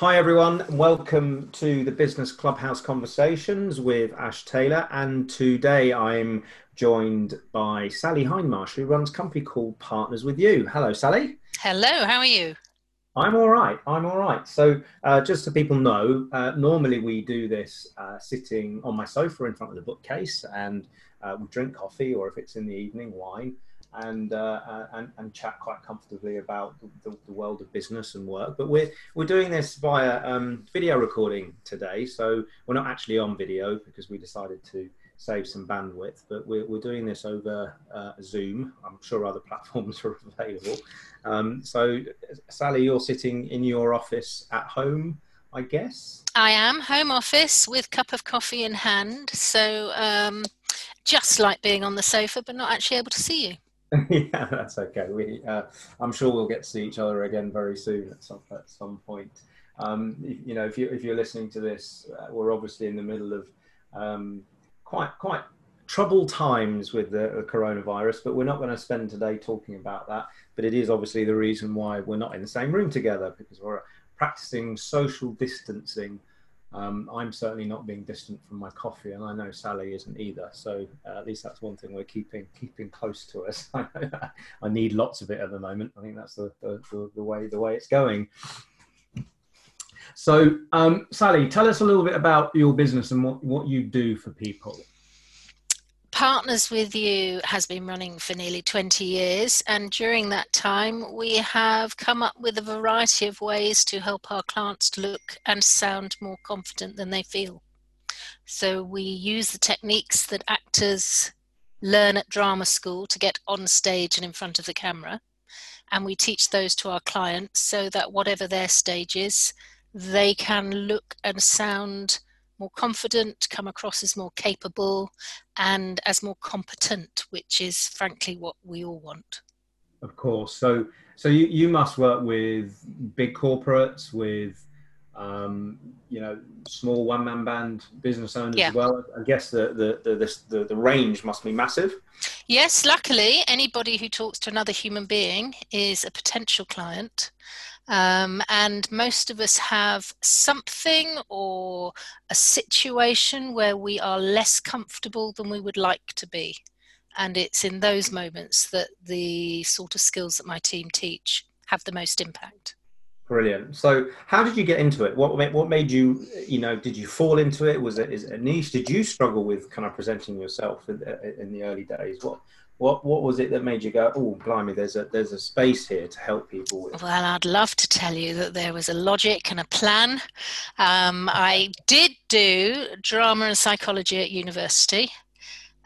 Hi, everyone. Welcome to the Business Clubhouse Conversations with Ash Taylor. And today I'm joined by Sally Hindmarsh, who runs a company called Partners with You. Hello, Sally. Hello, how are you? I'm all right. I'm all right. So, uh, just so people know, uh, normally we do this uh, sitting on my sofa in front of the bookcase and uh, we drink coffee, or if it's in the evening, wine and, uh, and, and chat quite comfortably about the, the, world of business and work. But we're we're doing this via um, video recording today, so we're not actually on video because we decided to save some bandwidth. But we're we're doing this over uh, Zoom. I'm sure other platforms are available. Um, so, Sally, you're sitting in your office at home. I guess. I am home office with cup of coffee in hand. So um, just like being on the sofa, but not actually able to see you. yeah, that's okay. We, uh, I'm sure we'll get to see each other again very soon at some at some point. Um, if, you know, if you if you're listening to this, uh, we're obviously in the middle of um, quite quite troubled times with the, the, coronavirus, but we're not going to spend today talking about that. But it is obviously the reason why we're not in the same room together because we're practicing social distancing um, I'm certainly not being distant from my coffee, and I know Sally isn't either. So uh, at least that's one thing we're keeping keeping close to us. I need lots of it at the moment. I think that's the the, the, the way the way it's going. So um, Sally, tell us a little bit about your business and what, what you do for people. Partners with You has been running for nearly 20 years, and during that time, we have come up with a variety of ways to help our clients to look and sound more confident than they feel. So, we use the techniques that actors learn at drama school to get on stage and in front of the camera, and we teach those to our clients so that whatever their stage is, they can look and sound more confident, come across as more capable, and as more competent, which is frankly what we all want. Of course. So, so you, you must work with big corporates, with um, you know small one man band business owners yeah. as well. I guess the the, the the the range must be massive. Yes, luckily, anybody who talks to another human being is a potential client. Um, and most of us have something or a situation where we are less comfortable than we would like to be. And it's in those moments that the sort of skills that my team teach have the most impact. Brilliant. So, how did you get into it? What what made you, you know, did you fall into it? Was it is it a niche? Did you struggle with kind of presenting yourself in, in the early days? What what what was it that made you go, oh, blimey, there's a there's a space here to help people with? Well, I'd love to tell you that there was a logic and a plan. Um, I did do drama and psychology at university.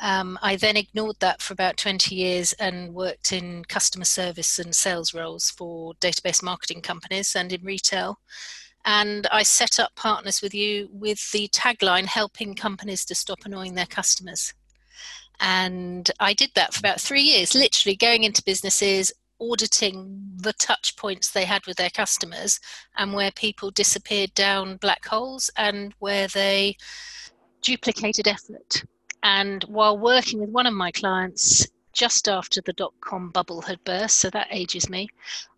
Um, I then ignored that for about 20 years and worked in customer service and sales roles for database marketing companies and in retail. And I set up Partners with You with the tagline helping companies to stop annoying their customers. And I did that for about three years, literally going into businesses, auditing the touch points they had with their customers and where people disappeared down black holes and where they duplicated effort. And while working with one of my clients just after the dot com bubble had burst, so that ages me,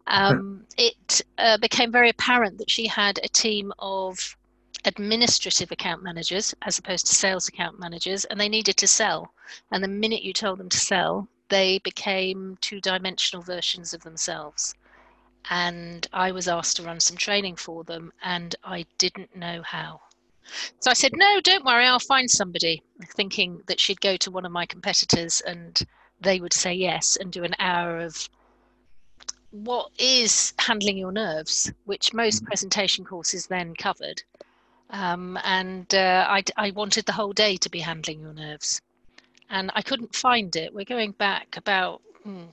um, it uh, became very apparent that she had a team of administrative account managers as opposed to sales account managers, and they needed to sell. And the minute you told them to sell, they became two dimensional versions of themselves. And I was asked to run some training for them, and I didn't know how. So I said, No, don't worry, I'll find somebody, thinking that she'd go to one of my competitors and they would say yes and do an hour of what is handling your nerves, which most mm. presentation courses then covered. Um, and uh, I, I wanted the whole day to be handling your nerves. And I couldn't find it. We're going back about hmm,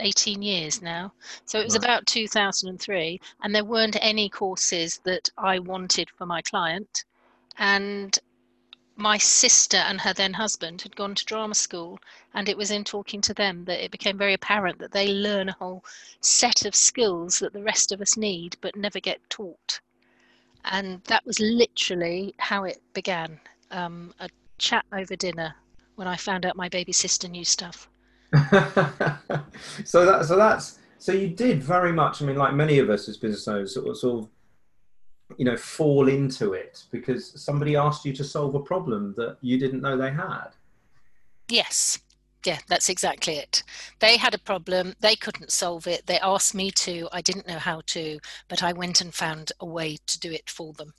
18 years now. So it was right. about 2003, and there weren't any courses that I wanted for my client. And my sister and her then husband had gone to drama school, and it was in talking to them that it became very apparent that they learn a whole set of skills that the rest of us need but never get taught and that was literally how it began um, a chat over dinner when I found out my baby sister knew stuff. so that so that's so you did very much. I mean, like many of us as business owners, sort of, sort of you know, fall into it because somebody asked you to solve a problem that you didn't know they had. Yes. Yeah, that's exactly it. They had a problem, they couldn't solve it. They asked me to, I didn't know how to, but I went and found a way to do it for them.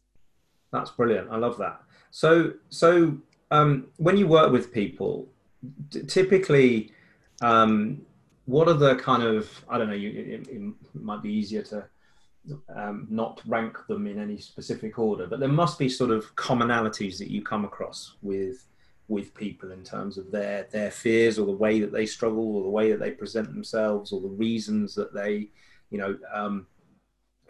That's brilliant. I love that. So, so um, when you work with people, t- typically, um, what are the kind of I don't know? You, it, it might be easier to um, not rank them in any specific order, but there must be sort of commonalities that you come across with with people in terms of their their fears or the way that they struggle or the way that they present themselves or the reasons that they you know um,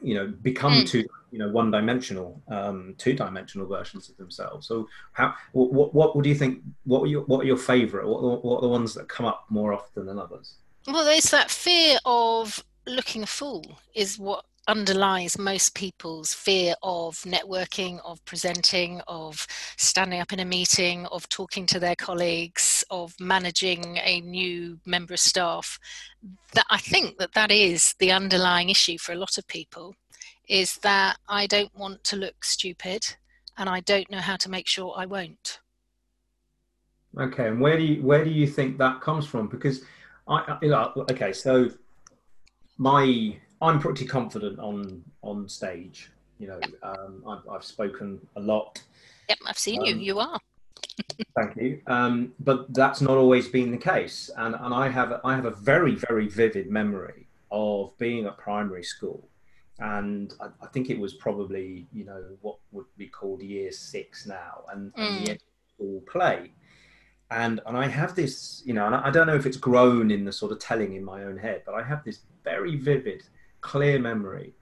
you know become mm. two you know one dimensional um, two dimensional versions of themselves. So how what what, what do you think what are your what are your favorite? What, what are the ones that come up more often than others? Well there's that fear of looking a fool is what underlies most people's fear of networking, of presenting, of standing up in a meeting, of talking to their colleagues, of managing a new member of staff. That I think that that is the underlying issue for a lot of people is that I don't want to look stupid and I don't know how to make sure I won't. Okay, and where do you where do you think that comes from? Because I, okay, so my I'm pretty confident on on stage. You know, um, I've, I've, spoken a lot. Yep, I've seen um, you. You are. thank you. Um, but that's not always been the case, and and I have I have a very very vivid memory of being at primary school, and I, I think it was probably you know what would be called year six now, and, mm. and the mm. school play and and I have this, you know, and I don't know if it's grown in the sort of telling in my own head, but I have this very vivid clear memory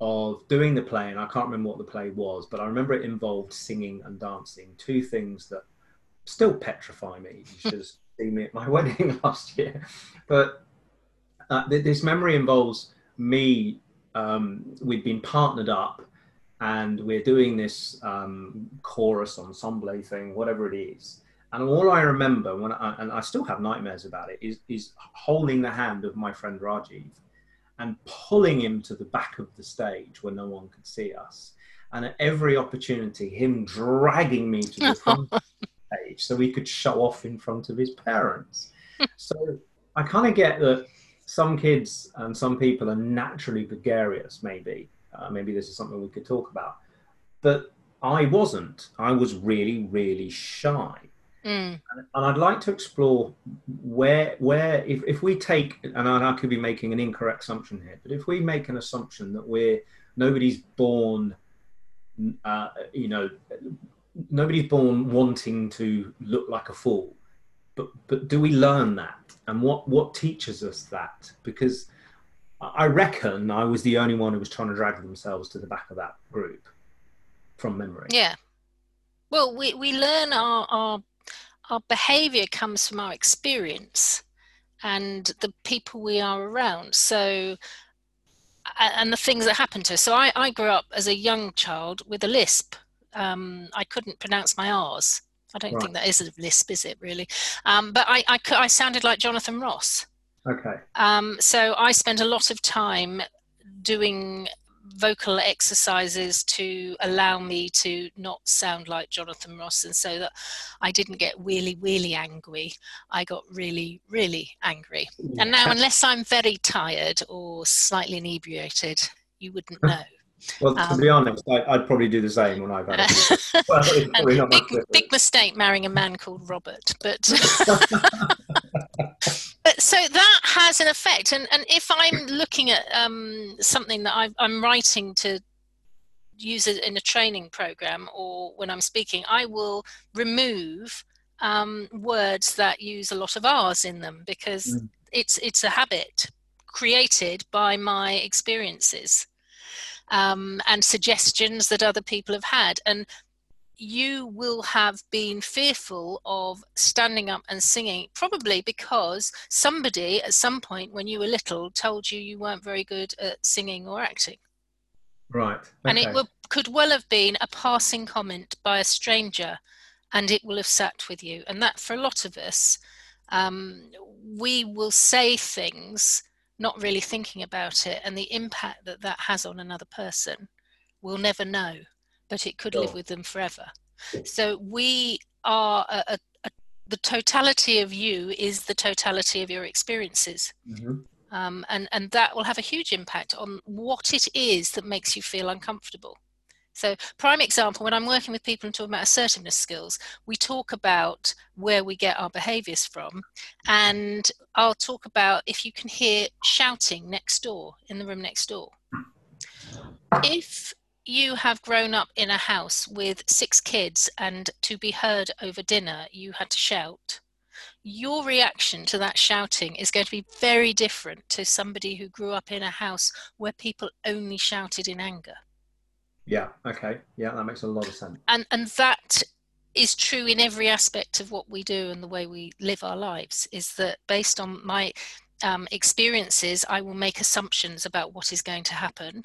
of doing the play, and I can't remember what the play was, but I remember it involved singing and dancing, two things that still petrify me. You should have seen me at my wedding last year. But uh, th- this memory involves me, um, we've been partnered up and we're doing this um, chorus ensemble thing, whatever it is. And all I remember when I, and I still have nightmares about it is, is holding the hand of my friend Rajiv and pulling him to the back of the stage where no one could see us. And at every opportunity, him dragging me to the front of the stage so he could show off in front of his parents. so I kind of get that some kids and some people are naturally gregarious, maybe. Uh, maybe this is something we could talk about. But I wasn't. I was really, really shy. Mm. And, and, I'd like to explore where, where if, if we take, and I, could be making an incorrect assumption here, but if we make an assumption that we're nobody's born, uh, you know, nobody's born wanting to look like a fool, but but do we learn that, and what what teaches us that? Because I reckon I was the only one who was trying to drag themselves to the back of that group from memory. Yeah. Well, we, we learn our, our our behavior comes from our experience and the people we are around. So, and the things that happen to us. So, I, I grew up as a young child with a lisp. Um, I couldn't pronounce my R's. I don't right. think that is a lisp, is it really? Um, but I, I, I, sounded like Jonathan Ross. Okay. Um, so I spent a lot of time doing vocal exercises to allow me to not sound like Jonathan Ross, and so that I didn't get really, really angry. I got really, really angry. And now, unless I'm very tired or slightly inebriated, you wouldn't know. Well, to um, be honest, I, would probably do the same when I've had a well, big, big mistake marrying a man called Robert, but but so that has an effect and and if i'm looking at um, something that i am writing to use it in a training program or when i'm speaking i will remove um, words that use a lot of r's in them because mm. it's it's a habit created by my experiences um, and suggestions that other people have had and you will have been fearful of standing up and singing, probably because somebody at some point when you were little told you you weren't very good at singing or acting. Right. Okay. And it will, could well have been a passing comment by a stranger and it will have sat with you. And that for a lot of us, um, we will say things not really thinking about it and the impact that that has on another person we'll never know, but it could sure. live with them forever. So we are a, a, a, the totality of you is the totality of your experiences. Mm-hmm. Um, and, and that will have a huge impact on what it is that makes you feel uncomfortable. So, prime example, when I'm working with people and talking about assertiveness skills, we talk about where we get our behaviors from. And I'll talk about if you can hear shouting next door, in the room next door. If you have grown up in a house with six kids and to be heard over dinner, you had to shout, your reaction to that shouting is going to be very different to somebody who grew up in a house where people only shouted in anger. Yeah. Okay. Yeah, that makes a lot of sense. And and that is true in every aspect of what we do and the way we live our lives. Is that based on my um, experiences, I will make assumptions about what is going to happen,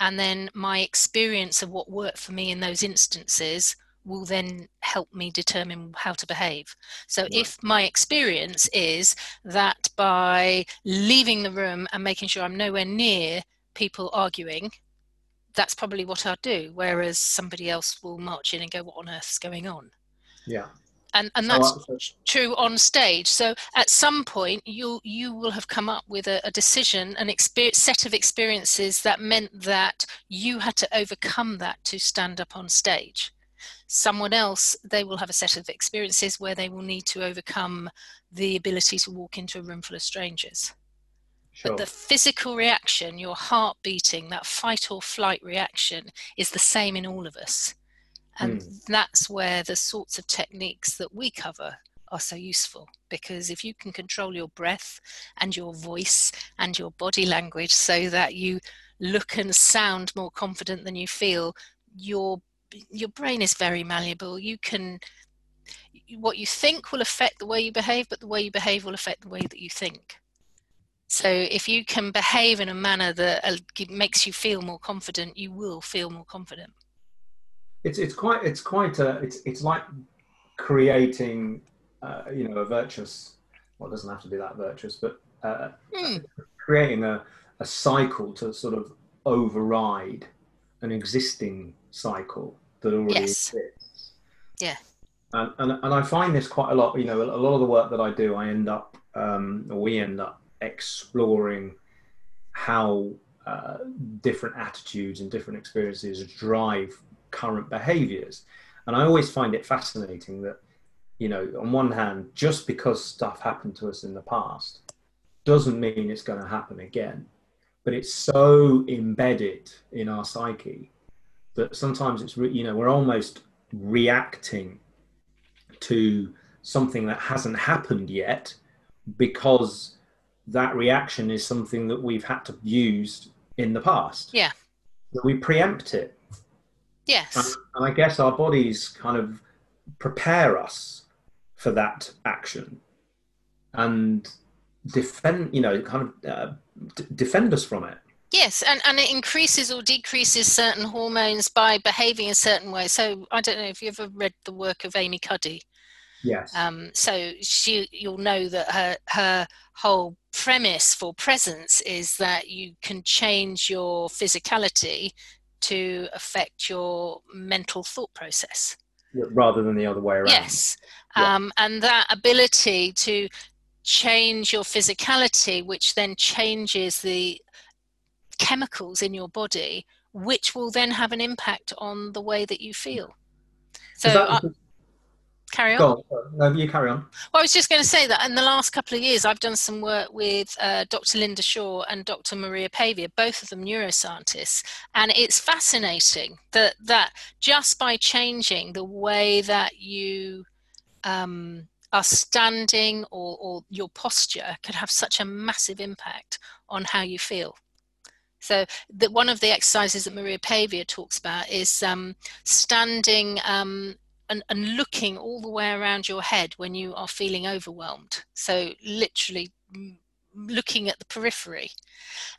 and then my experience of what worked for me in those instances will then help me determine how to behave. So right. if my experience is that by leaving the room and making sure I'm nowhere near people arguing that's probably what I'll do. Whereas somebody else will march in and go, "What on earth's going on?" Yeah. And and that's so, uh, true on stage. So at some point, you you will have come up with a, a decision, an experience, set of experiences that meant that you had to overcome that to stand up on stage. Someone else, they will have a set of experiences where they will need to overcome the ability to walk into a room full of strangers Sure. But the physical reaction, your heart beating, that fight or flight reaction, is the same in all of us. And mm. that's where the sorts of techniques that we cover are so useful because if you can control your breath and your voice and your body language so that you look and sound more confident than you feel, your your brain is very malleable. You can what you think will affect the way you behave, but the way you behave will affect the way that you think. So if you can behave in a manner that uh, makes you feel more confident, you will feel more confident. It's it's quite it's quite a, it's it's like creating uh, you know a virtuous. Well, it doesn't have to be that virtuous, but uh, mm. creating a, a cycle to sort of override an existing cycle that already yes. exists. Yeah. And, and, and I find this quite a lot. You know, a lot of the work that I do, I end up, um, or we end up exploring how uh, different attitudes and different experiences drive current behaviors. And I always find it fascinating that, you know, on one hand, just because stuff happened to us in the past doesn't mean it's going to happen again. But it's so embedded in our psyche that sometimes it's, re- you know, we're almost reacting to something that hasn't happened yet because that reaction is something that we've had to use in the past. Yeah. That we preempt it. Yes. And, and, I guess our bodies kind of prepare us for that action and defend, you know, kind of uh, d- defend us from it. Yes, and, and it increases or decreases certain hormones by behaving a certain way. So I don't know if you've ever read the work of Amy Cuddy. Yes. Um, so she, you'll know that her her whole premise for presence is that you can change your physicality to affect your mental thought process rather than the other way around. Yes, yeah. um, and that ability to change your physicality, which then changes the chemicals in your body, which will then have an impact on the way that you feel. So, carry on. on. No, you carry on. Well, I was just going to say that in the last couple of years, I've done some work with uh, Dr. Linda Shaw and Dr. Maria Pavia, both of them neuroscientists, and it's fascinating that that just by changing the way that you um, are standing or, or your posture could have such a massive impact on how you feel. So the, one of the exercises that Maria Pavia talks about is um, standing um, and, and looking all the way around your head when you are feeling overwhelmed. So, literally looking at the periphery.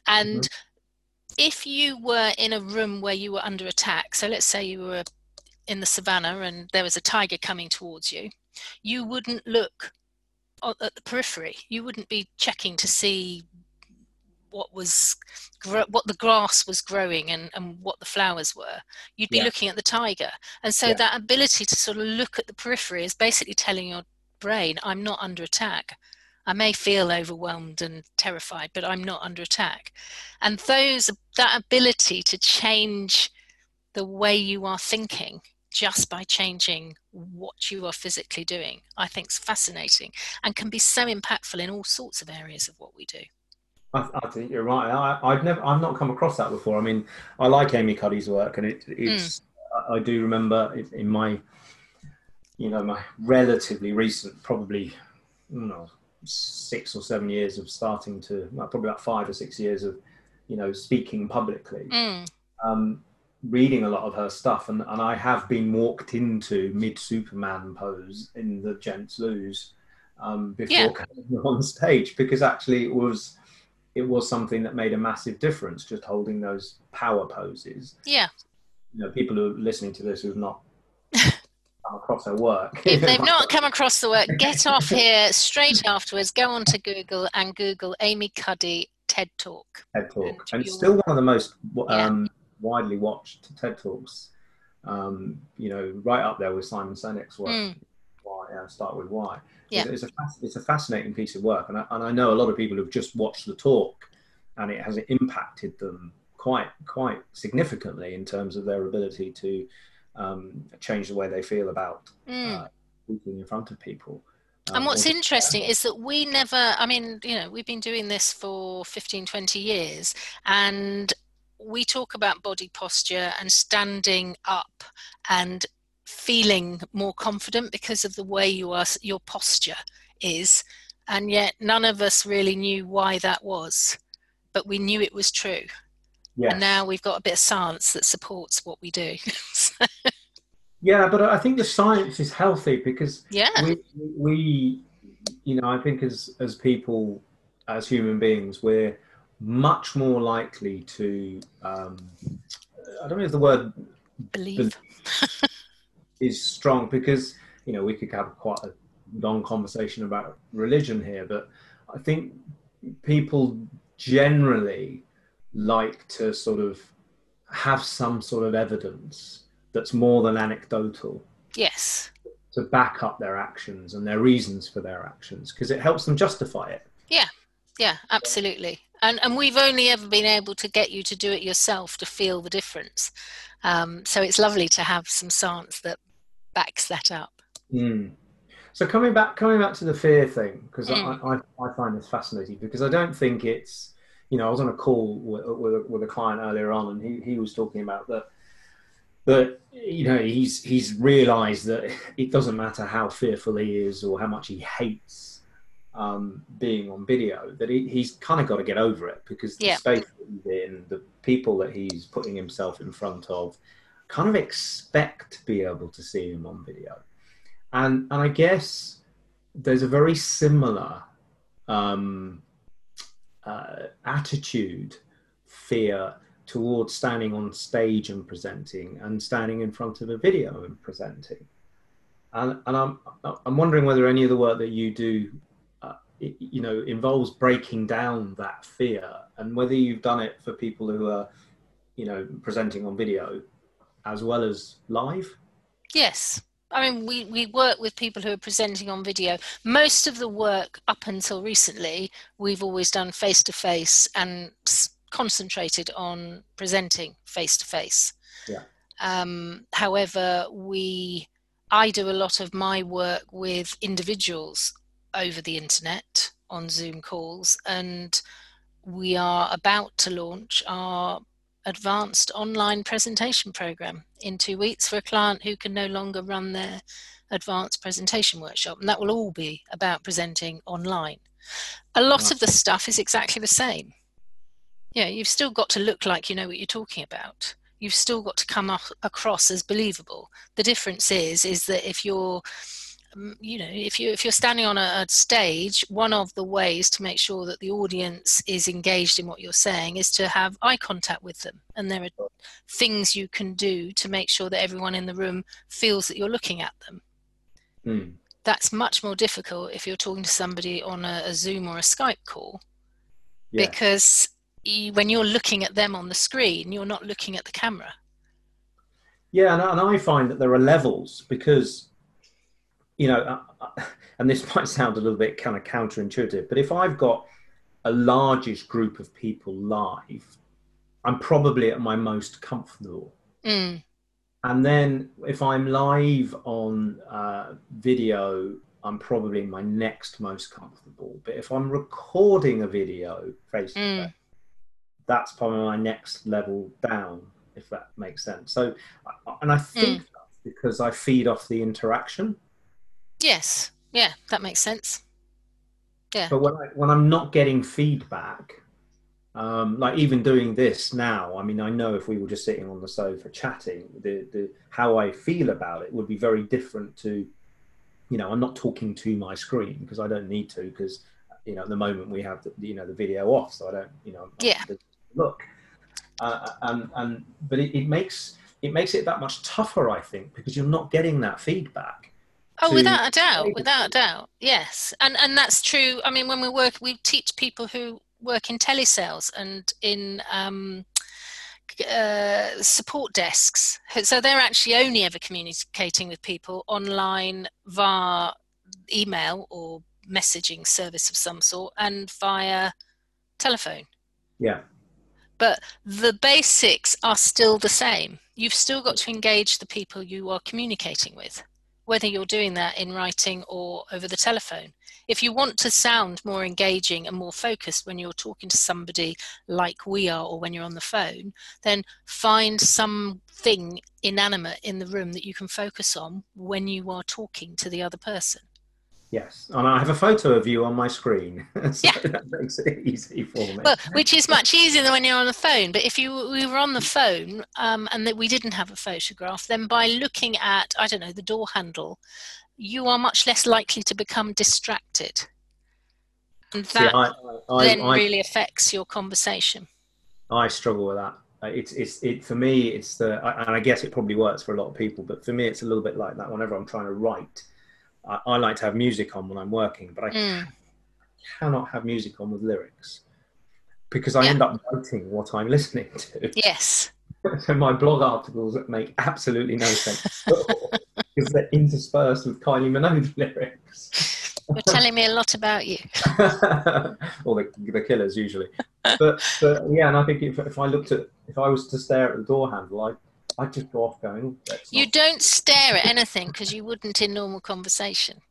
And mm-hmm. if you were in a room where you were under attack, so let's say you were in the savannah and there was a tiger coming towards you, you wouldn't look at the periphery. You wouldn't be checking to see what was what the grass was growing and, and what the flowers were you'd be yeah. looking at the tiger and so yeah. that ability to sort of look at the periphery is basically telling your brain i'm not under attack i may feel overwhelmed and terrified but i'm not under attack and those that ability to change the way you are thinking just by changing what you are physically doing, I think is fascinating and can be so impactful in all sorts of areas of what we do. I, I think you're right. I, have never, I've not come across that before. I mean, I like Amy Cuddy's work, and it, it's. Mm. I, do remember in my, you know, my relatively recent, probably, you know, six or seven years of starting to, well, probably about five or six years of, you know, speaking publicly. Mm. Um, reading a lot of her stuff, and, and I have been walked into mid Superman pose in the Gents Loos um, before yeah. coming on stage because actually it was it was something that made a massive difference just holding those power poses. Yeah. You know, people who are listening to this who've not come across her work. If they've not come across the work, get off here straight afterwards. Go on to Google and Google Amy Cuddy TED Talk. TED Talk, and, and it's still one of the most um, yeah widely watched TED talks. Um, you know, right up there with Simon Sinek's work. Mm. Uh, start with why. Yeah. It's, it's, a it's a fascinating piece of work, and I, and I know a lot of people who've just watched the talk, and it has impacted them quite quite significantly in terms of their ability to um, change the way they feel about mm. uh, speaking in front of people. Um, and what's interesting is that we never, I mean, you know, we've been doing this for 15, 20 years, and we talk about body posture and standing up and feeling more confident because of the way you are your posture is. And yet none of us really knew why that was but we knew it was true. Yes. and now we've got a bit of science that supports what we do. Yeah but i think the science is healthy because yeah. we, we you know i think as as people as human beings we're much more likely to um, I don't know if the word believe is strong because you know we could have quite a long conversation about religion here, but I think people generally like to sort of have some sort of evidence that's more than anecdotal. Yes. To back up their actions and their reasons for their actions because it helps them justify it. Yeah. Yeah, absolutely and and we've only ever been able to get you to do it yourself to feel the difference um, so it's lovely to have some science that backs that up mm. so coming back coming back to the fear thing because mm. I, I, I, find this fascinating because i don't think it's you know i was on a call with, with, with a client earlier on and he, he was talking about that that you know he's he's realized that it doesn't matter how fearful he is or how much he hates um, being on video that he, he's kind of got to get over it because the yeah. space that he's in, the people that he's putting himself in front of, kind of expect to be able to see him on video. And, and I guess there's a very similar um, uh, attitude, fear towards standing on stage and presenting and standing in front of a video and presenting. And, and I'm, I'm wondering whether any of the work that you do you know involves breaking down that fear and whether you've done it for people who are you know presenting on video as well as live yes I mean, we, we work with people who are presenting on video. Most of the work up until recently, we've always done face to face and concentrated on presenting face to face. Yeah. Um, however, we I do a lot of my work with individuals over the internet on Zoom calls, and we are about to launch our advanced online presentation program in two weeks for a client who can no longer run their advanced presentation workshop, and that will all be about presenting online. A lot of the stuff is exactly the same. Yeah, you've still got to look like you know what you're talking about. You've still got to come across as believable. The difference is, is that if you're you know if you if you're standing on a, a, stage one of the ways to make sure that the audience is engaged in what you're saying is to have eye contact with them and there are things you can do to make sure that everyone in the room feels that you're looking at them mm. that's much more difficult if you're talking to somebody on a, a zoom or a skype call yeah. because you, when you're looking at them on the screen, you're not looking at the camera. Yeah, and, and I find that there are levels because, you know, uh, uh, and this might sound a little bit kind of counterintuitive, but if I've got a largest group of people live, I'm probably at my most comfortable. Mm. And then if I'm live on uh, video, I'm probably my next most comfortable. But if I'm recording a video face to face, that's probably my next level down, if that makes sense. So, and I think mm. that's because I feed off the interaction. Yes. Yeah, that makes sense. Yeah. But when I, when I'm not getting feedback, um, like even doing this now, I mean, I know if we were just sitting on the sofa chatting, the the how I feel about it would be very different to, you know, I'm not talking to my screen because I don't need to because, you know, at the moment we have the, you know the video off, so I don't, you know, yeah, look, uh, and and but it, it makes it makes it that much tougher, I think, because you're not getting that feedback. Oh, without a doubt, without a doubt, yes, and and that's true. I mean, when we work, we teach people who work in telesales and in um, uh, support desks. So they're actually only ever communicating with people online via email or messaging service of some sort and via telephone. Yeah. But the basics are still the same. You've still got to engage the people you are communicating with whether you're doing that in writing or over the telephone. If you want to sound more engaging and more focused when you're talking to somebody like we are or when you're on the phone, then find something inanimate in the room that you can focus on when you are talking to the other person. Yes, and I have a photo of you on my screen, so yeah. that makes it easy for me. Well, which is much easier than when you're on the phone. But if you we were on the phone um, and that we didn't have a photograph, then by looking at I don't know the door handle, you are much less likely to become distracted, and that See, I, I, then I, really affects your conversation. I struggle with that. It's it's it for me. It's the and I guess it probably works for a lot of people, but for me, it's a little bit like that. Whenever I'm trying to write I, I, like to have music on when I'm working, but I mm. cannot have music on with lyrics because I yeah. end up noting what I'm listening to. Yes. so my blog articles make absolutely no sense because they're interspersed with Kylie Minogue lyrics. You're telling me a lot about you. or the, the killers usually. But, but yeah, and I think if, if I looked at, if I was to stare at the door handle, I I just go off going. you not... don't stare at anything because you wouldn't in normal conversation.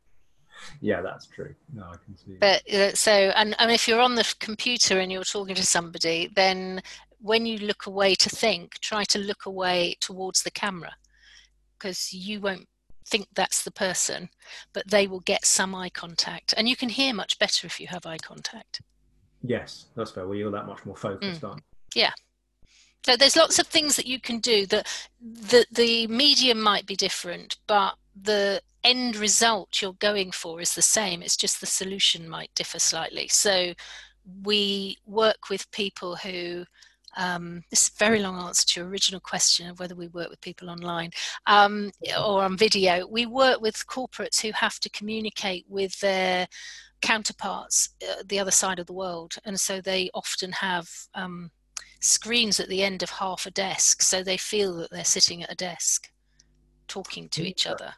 Yeah, that's true. No, I can see. But uh, so, and, and if you're on the computer and you're talking to somebody, then when you look away to think, try to look away towards the camera because you won't think that's the person, but they will get some eye contact. And you can hear much better if you have eye contact. Yes, that's fair. Well, you're that much more focused mm. on. Yeah. So there's lots of things that you can do that the, the medium might be different, but the end result you're going for is the same. It's just the solution might differ slightly. So we work with people who um, this is a very long answer to your original question of whether we work with people online um, or on video. We work with corporates who have to communicate with their counterparts uh, the other side of the world, and so they often have um, screens at the end of half a desk so they feel that they're sitting at a desk talking to each other.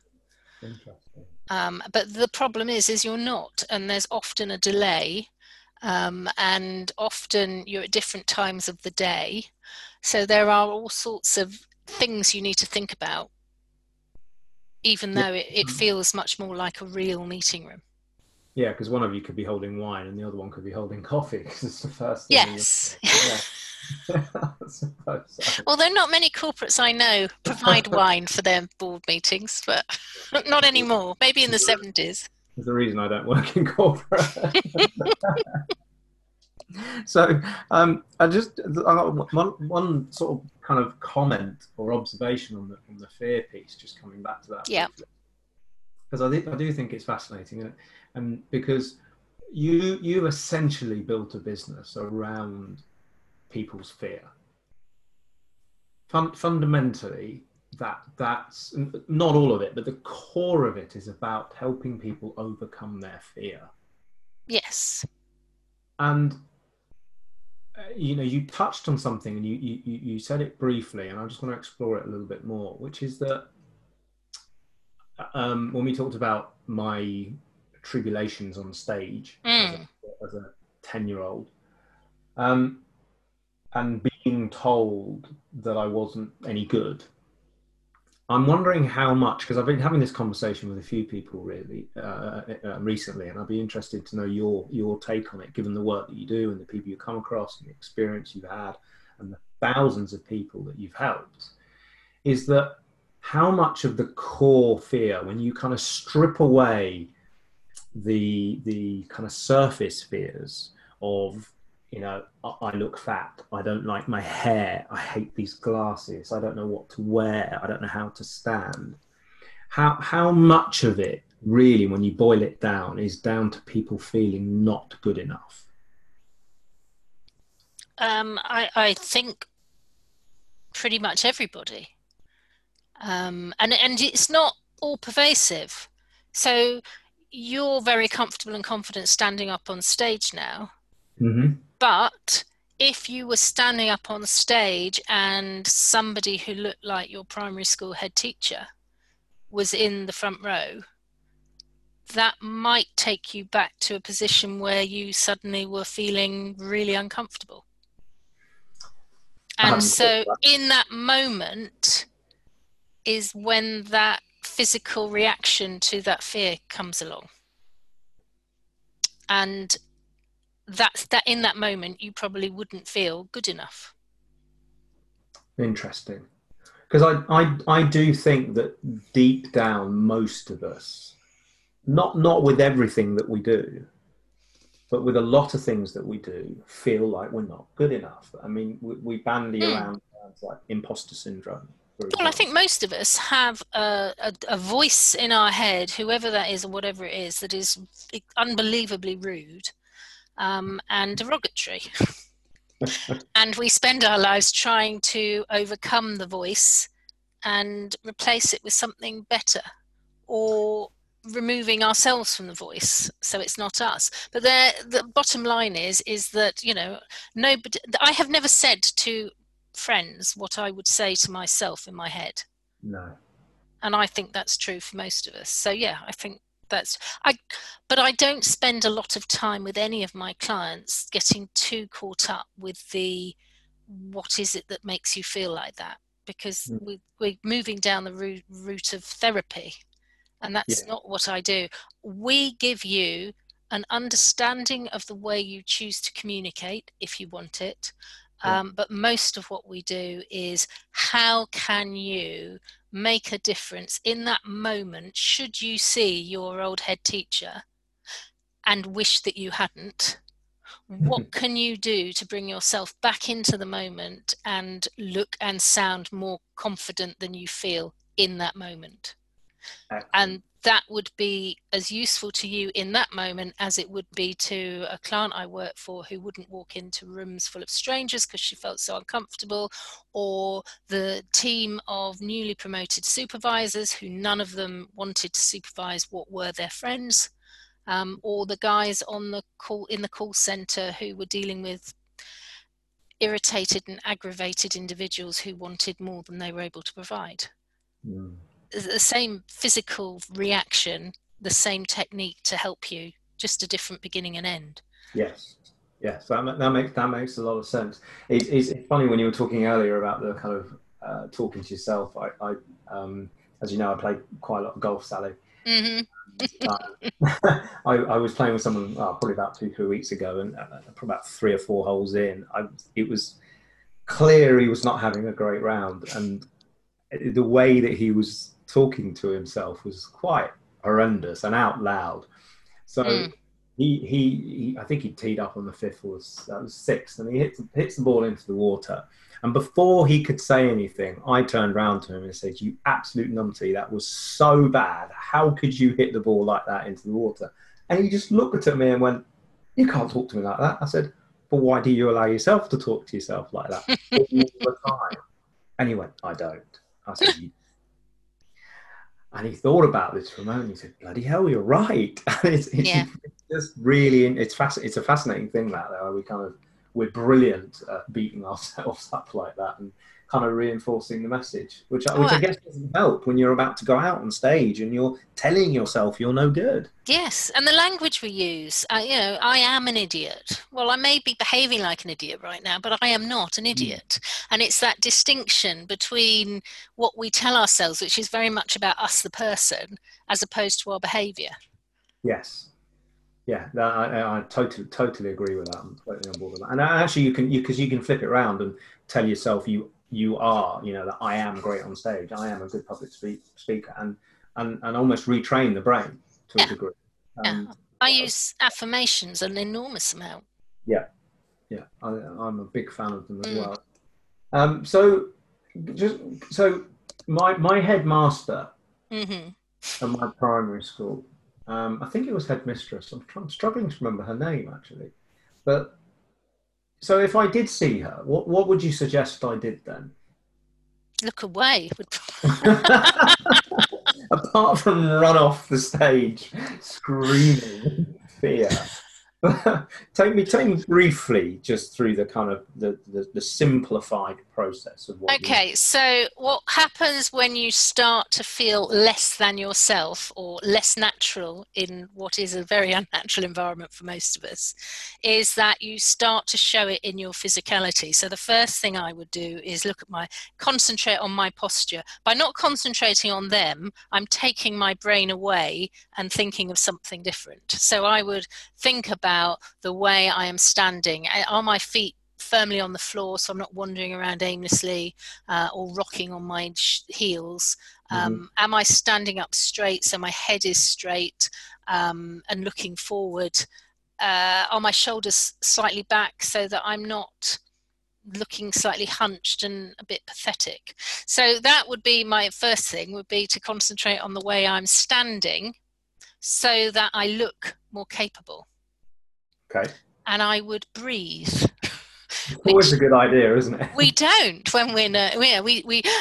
um, but the problem is is you're not and there's often a delay um, and often you're at different times of the day. So there are all sorts of things you need to think about even though it, it feels much more like a real meeting room yeah, because one of you could be holding wine and the other one could be holding coffee because it's the first. Yes. Yeah. Although not many corporates I know provide wine for their board meetings, but not anymore. Maybe in the seventies. There's a reason I don't work in corporate. so um, I just I got one one sort of kind of comment or observation on the on the fear piece. Just coming back to that. Yeah. Because I, th- I do think it's fascinating, and, and because you you essentially built a business around people's fear. Fun- fundamentally, that that's not all of it, but the core of it is about helping people overcome their fear. Yes. And uh, you know, you touched on something and you, you, you said it briefly, and I just want to explore it a little bit more, which is that uh, um, when we talked about my tribulations on stage Mm. as a 10 year old, um, and being told that I wasn't any good. I'm wondering how much, because I've been having this conversation with a few people really uh, uh, recently, and I'd be interested to know your your take on it, given the work that you do and the people you come across and the experience you've had and the thousands of people that you've helped. Is that how much of the core fear, when you kind of strip away the the kind of surface fears of you know, I look fat. I don't like my hair. I hate these glasses. I don't know what to wear. I don't know how to stand. How how much of it really, when you boil it down, is down to people feeling not good enough? Um, I, I think pretty much everybody. Um, and, and it's not all pervasive. So you're very comfortable and confident standing up on stage now. Mm-hmm. But if you were standing up on stage and somebody who looked like your primary school head teacher was in the front row, that might take you back to a position where you suddenly were feeling really uncomfortable. And Um, so, in that moment, is when that physical reaction to that fear comes along. And that's that in that moment you probably wouldn't feel good enough. Interesting. Because I, I, I do think that deep down, most of us, not, not with everything that we do, but with a lot of things that we do, feel like we're not good enough. I mean, we, we bandy Hmm. around like imposter syndrome. Well, I think most of us have a, a, a voice in our head, whoever that is or whatever it is, that is unbelievably rude um, and derogatory. and we spend our lives trying to overcome the voice and replace it with something better or removing ourselves from the voice so it's not us but there the bottom line is is that you know nobody i have never said to friends what i would say to myself in my head No. and i think that's true for most of us so yeah i think that's i but i don't spend a lot of time with any of my clients getting too caught up with the what is it that makes you feel like that because Mm. we, we're moving down the route, route of therapy and that's Yeah. not what i do we give you an understanding of the way you choose to communicate if you want it Yeah. um, but most of what we do is how can you make a difference in that moment should you see your old head teacher and wish that you hadn't? What can you do to bring yourself back into the moment and look and sound more confident than you feel in that moment? And that would be as useful to you in that moment as it would be to a client I work for who wouldn't walk into rooms full of strangers because she felt so uncomfortable, or the team of newly promoted supervisors who none of them wanted to supervise what were their friends, um, or the guys on the call in the call center who were dealing with irritated and aggravated individuals who wanted more than they were able to provide Mm. The same physical reaction, the same technique to help you, just a different beginning and end. Yes, yes, that, that makes that makes a lot of sense. It, it's, it's funny when you were talking earlier about the kind of uh, talking to yourself. I, I um, as you know, I play quite a lot of golf, Sally. hmm I, I was playing with someone oh, probably about two, three weeks ago, and uh, probably about three or four holes in, I, it was clear he was not having a great round, and the way that he was talking to himself was quite horrendous and out loud. So Mm. he, he, he, I think he teed up on the fifth or s- that was sixth, and he hits hits the ball into the water. And before he could say anything, I turned round to him and said, "You absolute numpty! That was so bad. How could you hit the ball like that into the water?" And he just looked at me and went, "You can't talk to me like that." I said, "But why do you allow yourself to talk to yourself like that all the time?" And he went, "I don't." I said, "You." And he thought about this for a moment. He said, "Bloody hell, you're right." And it's, it's Yeah. just really, it's fasc- It's a fascinating thing that though. We kind of we're brilliant at beating ourselves up like that and kind of reinforcing the message, which, which I guess doesn't help when you're about to go out on stage and you're telling yourself you're no good. Yes, and the language we use, uh, you know, I am an idiot. Well, I may be behaving like an idiot right now, but I am not an hmm. idiot. Mm. And it's that distinction between what we tell ourselves, which is very much about us, the person, as opposed to our behavior. Yes. Yeah, I, I, totally totally agree with that. I'm totally on board with that. And actually, you can you because you can flip it around and tell yourself you you are, you know, that I am great on stage. I am a good public speak, speaker, and and and almost retrain the brain to yeah. a degree. Um, yeah. I use affirmations an enormous amount. Yeah, yeah, I, am a big fan of them as mm. well. Um, so, just so my my headmaster mm-hmm. at my primary school, um, I think it was headmistress. I'm, I'm struggling to remember her name actually, but so if I did see her, what what would you suggest I did then? Look away. Apart from run off the stage screaming fear. take me take me briefly just through the kind of the, the, the simplified process of what okay so what happens when you start to feel less than yourself or less natural in what is a very unnatural environment for most of us is that you start to show it in your physicality. So the first thing i would do is look at my concentrate on my posture. By not concentrating on them i'm taking my brain away and thinking of something different. So i would think about the way I am standing. Are my feet firmly on the floor so I'm not wandering around aimlessly uh, or rocking on my heels? Mm-hmm. Um, mm-hmm. Am I standing up straight so my head is straight um, and looking forward? Uh, are my shoulders slightly back so that I'm not looking slightly hunched and a bit pathetic? So that would be my first thing would be to concentrate on the way I'm standing so that I look more capable. Okay. And I would breathe. Always a good idea, isn't it? we don't when we're uh, yeah, we we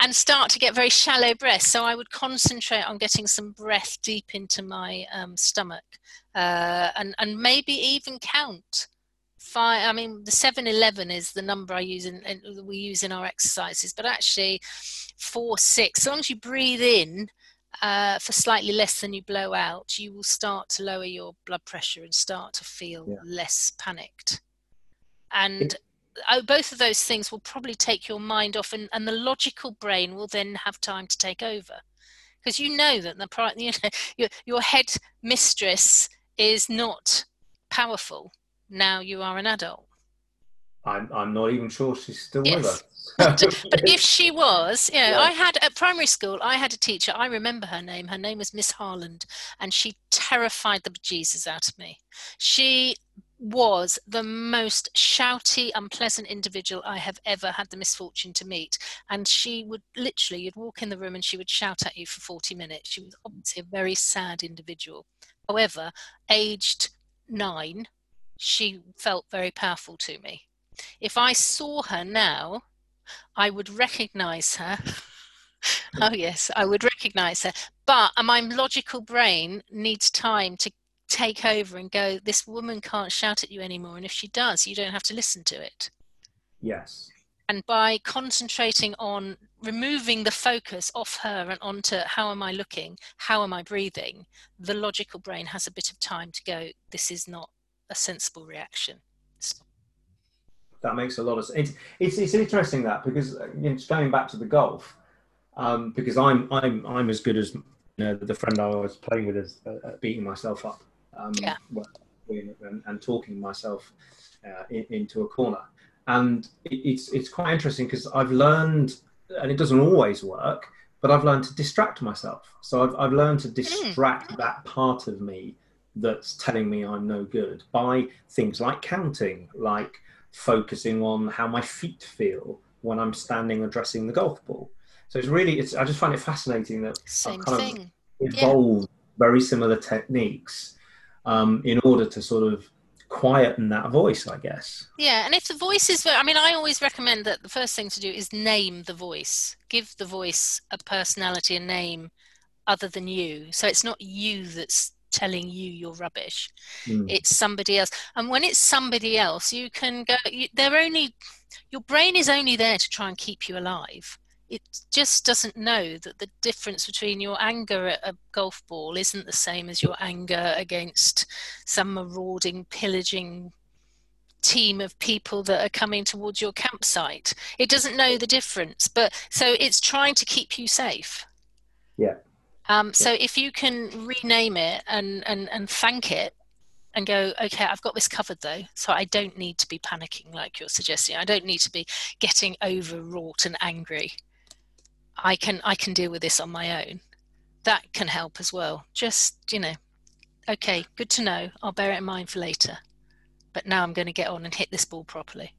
and start to get very shallow breaths. So I would concentrate on getting some breath deep into my um, stomach, uh, and and maybe even count five. I mean, the seven eleven is the number I use in, in, we use in our exercises, but actually four six. As long as you breathe in uh, for slightly less than you blow out, you will start to lower your blood pressure and start to feel yeah. less panicked. And oh, both of those things will probably take your mind off, and, and the logical brain will then have time to take over. Because you know that the you know, your, your head mistress is not powerful. Now you are an adult. I'm, I'm not even sure she's still yes. with us. But, but, if she was, you know, yeah. I had at primary school, I had a teacher. I remember her name. Her name was Miss Harland, and she terrified the bejesus out of me. She was the most shouty, unpleasant individual I have ever had the misfortune to meet. And she would literally, you'd walk in the room and she would shout at you for 40 minutes. She was obviously a very sad individual. However, aged nine, she felt very powerful to me. If I saw her now, I would recognize her. oh, yes, I would recognize her. But uh, my logical brain needs time to take over and go, this woman can't shout at you anymore. And if she does, you don't have to listen to it. Yes. And by concentrating on removing the focus off her and onto how am I looking, how am I breathing, the logical brain has a bit of time to go, this is not a sensible reaction. Stop that makes a lot of sense. It's, it's, it's interesting that because uh, you know, just going back to the golf, um, because I'm I'm I'm as good as you know, the friend I was playing with is uh, beating myself up, um, yeah. and, and, talking myself uh, in, into a corner, and it, it's it's quite interesting because I've learned, and it doesn't always work, but I've learned to distract myself. So I've I've learned to hmm. distract mm. that part of me that's telling me I'm no good by things like counting, like focusing on how my feet feel when I'm standing addressing the golf ball. So it's really, it's, I just find it fascinating that Same I've kind thing. of evolved yeah. very similar techniques um, in order to sort of quieten that voice, I guess. Yeah, and if the voice is, I mean, I always recommend that the first thing to do is name the voice, give the voice a personality, a name other than you. So it's not you that's telling you you're rubbish. Mm. It's somebody else. And when it's somebody else, you can go, you, they're only, your brain is only there to try and keep you alive. It just doesn't know that the difference between your anger at a golf ball isn't the same as your anger against some marauding, pillaging team of people that are coming towards your campsite. It doesn't know the difference, but so it's trying to keep you safe. Yeah. Um, so if you can rename it and, and, and thank it and go, okay, I've got this covered though, so I don't need to be panicking like you're suggesting. I don't need to be getting overwrought and angry. I can I can deal with this on my own. That can help as well. Just, you know, okay, good to know. I'll bear it in mind for later but now I'm going to get on and hit this ball properly.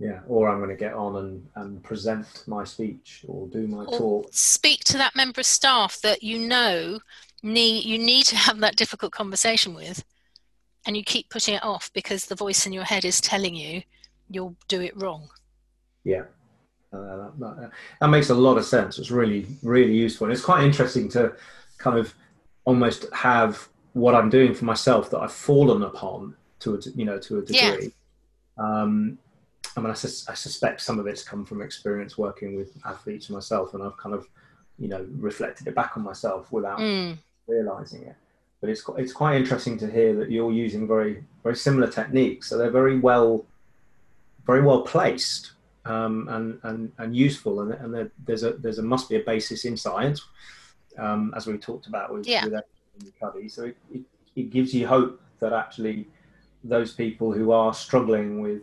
Yeah, or I'm going to get on and, and present my speech or do my or talk. Speak to that member of staff that you know need you need to have that difficult conversation with, and you keep putting it off because the voice in your head is telling you you'll do it wrong. Yeah, uh, that, that, makes a lot of sense. It's really really useful, and it's quite interesting to kind of almost have what I'm doing for myself that I've fallen upon to a you know to a degree. Yeah. Um, I mean, I, sus- I, suspect some of it's come from experience working with athletes myself, and I've kind of you know reflected it back on myself without mm. realizing it. But it's it's quite interesting to hear that you're using very very similar techniques, so they're very well very well placed um, and, and and useful, and, and there's a there's a must be a basis in science, um, as we talked about with, yeah. with Cuddy. So it, it, it gives you hope that actually those people who are struggling with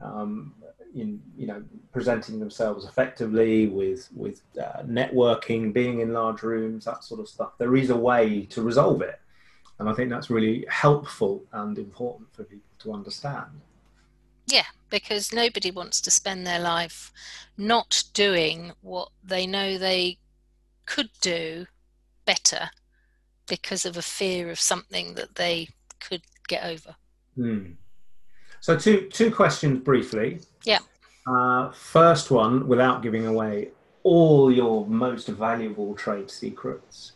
um, in you know presenting themselves effectively with with uh, networking being in large rooms that sort of stuff. There is a way to resolve it. And i think that's really helpful and important for people to understand. Yeah because nobody wants to spend their life not doing what they know they could do better because of a fear of something that they could get over. Hmm. So two two questions briefly. Yeah. Uh, first one, without giving away all your most valuable trade secrets,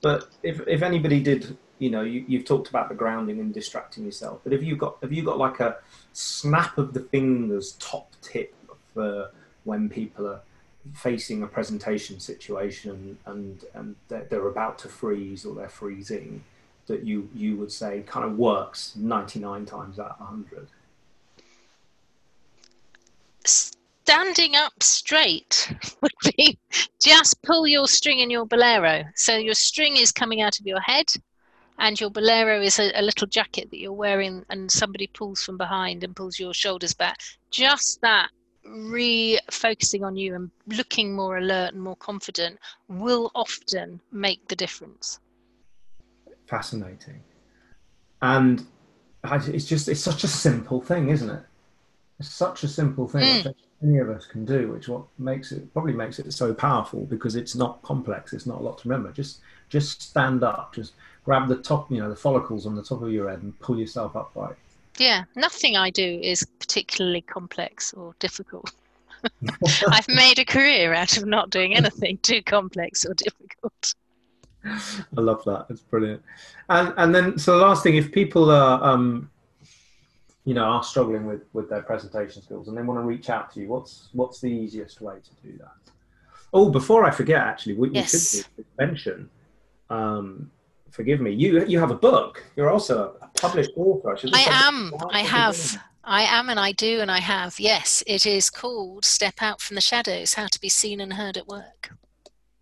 but if if anybody did, you know, you, you've talked about the grounding and distracting yourself, but have you got have you got like a snap of the fingers top tip for when people are facing a presentation situation and and they're, they're about to freeze or they're freezing? That you you would say kind of works 99 times out of 100 standing up straight would be just pull your string in your bolero. So your string is coming out of your head and your bolero is a, a, little jacket that you're wearing and somebody pulls from behind and pulls your shoulders back. Just that refocusing on you and looking more alert and more confident will often make the difference fascinating. And it's just, it's such a simple thing, isn't it? It's such a simple thing mm. that any of us can do, which what makes it probably makes it so powerful because it's not complex. It's not a lot to remember. Just, just stand up. Just grab the top, you know, the follicles on the top of your head and pull yourself upright. Yeah, nothing I do is particularly complex or difficult. I've made a career out of not doing anything too complex or difficult. I love that. It's brilliant. And and then so the last thing, if people are um, you know are struggling with with their presentation skills and they want to reach out to you, what's what's the easiest way to do that? Oh, before I forget, actually, we, yes. should mention. Um, forgive me. You you have a book. You're also a published author. I, I am. I have. I am and I do and I have. Yes, it is called Step Out from the Shadows How to Be Seen and Heard at Work.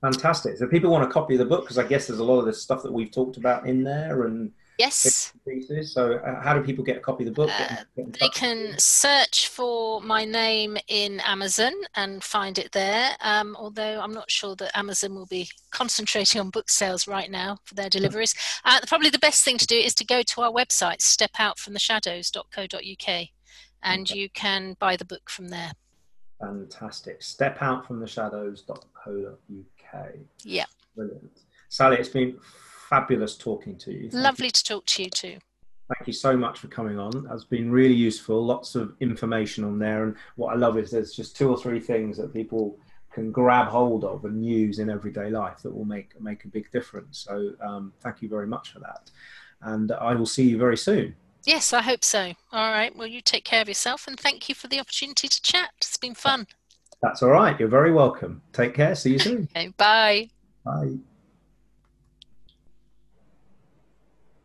Fantastic. So people want a copy of the book because I guess there's a lot of this stuff that we've talked about in there and yes pieces. So uh, how do people get a copy of the book? Uh, they can search for my name in Amazon and find it there. Um, although I'm not sure that Amazon will be concentrating on book sales right now for their deliveries. Uh, probably the best thing to do is to go to our website, stepoutfromtheshadows.co.uk, and okay. you can buy the book from there. Fantastic. Stepoutfromtheshadows.co.uk. Yeah. Brilliant. Sally, it's been fabulous talking to you. Thank Lovely you. to talk to you too. Thank you so much for coming on. It's been really useful. Lots of information on there. And what I love is there's just two or three things that people can grab hold of and use in everyday life that will make make a big difference. So um, thank you very much for that, and I will see you very soon. Yes, I hope so. All right. Well, you take care of yourself, and thank you for the opportunity to chat. It's been fun. That's all right. You're very welcome. Take care. See you soon. Okay. Bye. Bye.